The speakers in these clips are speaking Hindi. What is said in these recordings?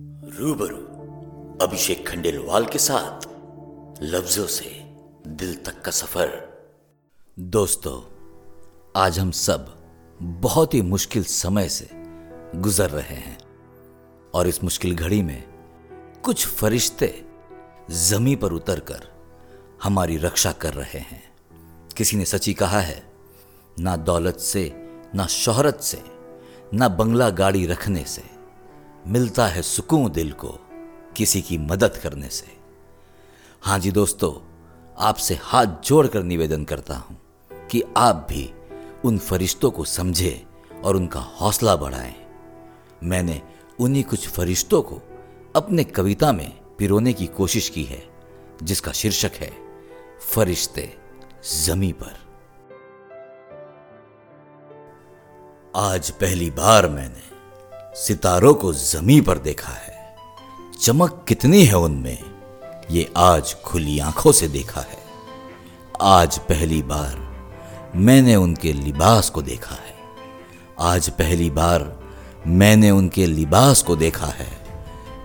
रूबरू अभिषेक खंडेलवाल के साथ लफ्जों से दिल तक का सफ़र। दोस्तों, आज हम सब बहुत ही मुश्किल समय से गुजर रहे हैं और इस मुश्किल घड़ी में कुछ फरिश्ते जमी पर उतरकर हमारी रक्षा कर रहे हैं। किसी ने सची कहा है, ना दौलत से, ना शोहरत से, ना बंगला गाड़ी रखने से। मिलता है सुकून दिल को किसी की मदद करने से। हाँ जी दोस्तों, आपसे हाथ जोड़कर निवेदन करता हूँ कि आप भी उन फरिश्तों को समझे और उनका हौसला बढ़ाएँ। मैंने उन्हीं कुछ फरिश्तों को अपने कविता में पिरोने की कोशिश की है, जिसका शीर्षक है, फरिश्ते जमी पर। आज पहली बार मैंने सितारों को जमी पर देखा है। चमक कितनी है उनमें, ये आज खुली आँखों से देखा है। आज पहली बार मैंने उनके लिबास को देखा है। आज पहली बार मैंने उनके लिबास को देखा है।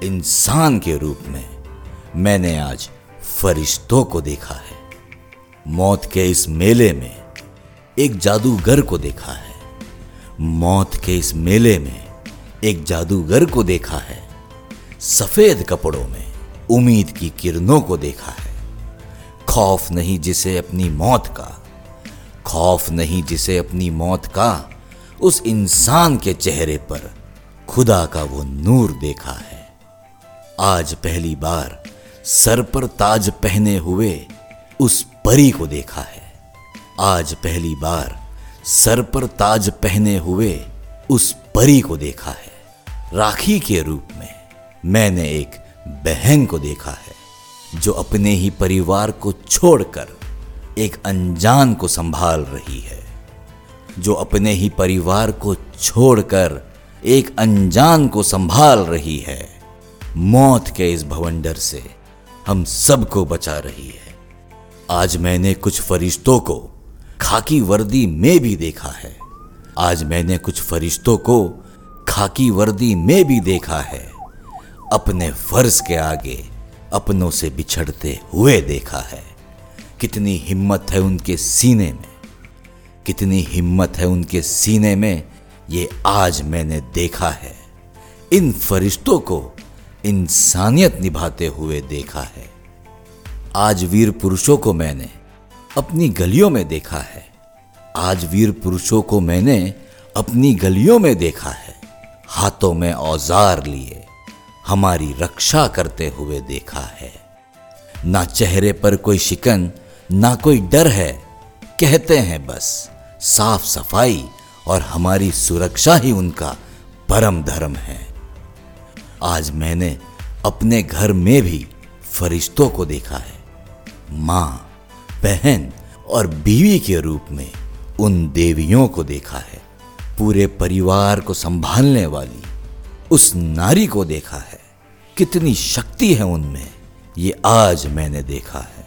इंसान के रूप में मैंने आज फरिश्तों को देखा है। मौत के इस मेले में एक जादूगर को देखा है। मौत के इस मेले में एक जादूगर को देखा है। सफ़ेद कपड़ों में उम्मीद की किरणों को देखा है। खौफ नहीं जिसे अपनी मौत का, खौफ नहीं जिसे अपनी मौत का, उस इंसान के चेहरे पर खुदा का वो नूर देखा है। आज पहली बार सर पर ताज पहने हुए उस परी को देखा है। आज पहली बार सर पर ताज पहने हुए उस परी को देखा है। राखी के रूप में मैंने एक बहन को देखा है, जो अपने ही परिवार को छोड़कर एक अनजान को संभाल रही है, जो अपने ही परिवार को छोड़कर एक अनजान को संभाल रही है। मौत के इस भवंडर से हम सबको बचा रही है। आज मैंने कुछ फरिश्तों को खाकी वर्दी में भी देखा है। आज मैंने कुछ फरिश्तों को खाकी वर्दी में भी देखा है। अपने फ़र्ज़ के आगे अपनों से बिछड़ते हुए देखा है। कितनी हिम्मत है उनके सीने में। कितनी हिम्मत है उनके सीने में ये आज मैंने देखा है। इन फरिश्तों को इंसानियत निभाते हुए देखा है। आज वीर पुरुषों को मैंने अपनी गलियों में देखा है। आज वीर पुरुषों को मैंने अपनी गलियों में देखा है। हाथों में औज़ार लिए, हमारी रक्षा करते हुए देखा है। ना चेहरे पर कोई शिकन, ना कोई डर है। कहते हैं बस, साफ़ सफ़ाई और हमारी सुरक्षा ही उनका परम धर्म है। आज मैंने अपने घर में भी फरिश्तों को देखा है। माँ, बहन और बीवी के रूप में उन देवियों को देखा है। पूरे परिवार को संभालने वाली उस नारी को देखा है। कितनी शक्ति है उनमें, ये आज मैंने देखा है।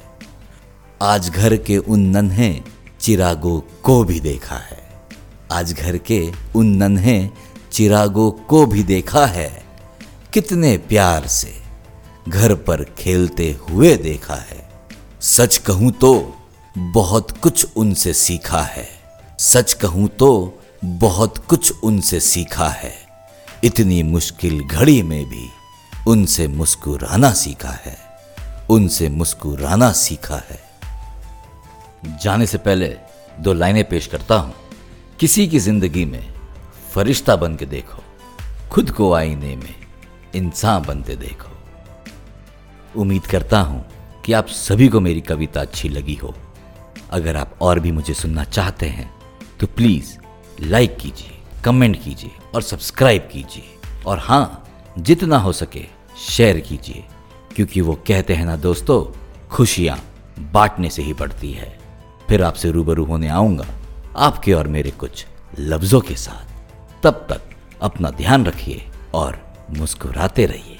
आज घर के उन नन्हे चिरागों को भी देखा है। आज घर के उन नन्हे चिरागों को भी देखा है। कितने प्यार से घर पर खेलते हुए देखा है। सच कहूँ तो बहुत कुछ उनसे सीखा है। सच कहूँ तो बहुत कुछ उनसे सीखा है। इतनी मुश्किल घड़ी में भी उनसे मुस्कुराना सीखा है। उनसे मुस्कुराना सीखा है। जाने से पहले दो लाइनें पेश करता हूँ। किसी की ज़िंदगी में फरिश्ता बन के देखो। खुद को आईने में इंसान बनते देखो। उम्मीद करता हूँ कि आप सभी को मेरी कविता अच्छी लगी हो। अगर आप और भी मुझे सुनना चाहते हैं तो प्लीज़ लाइक कीजिए, कमेंट कीजिए और सब्सक्राइब कीजिए। और हाँ जितना हो सके शेयर कीजिए, क्योंकि वो कहते हैं ना दोस्तों, खुशियाँ बांटने से ही बढ़ती है। फिर आपसे रूबरू होने आऊँगा आपके और मेरे कुछ लफ्जों के साथ। तब तक अपना ध्यान रखिए और मुस्कुराते रहिए।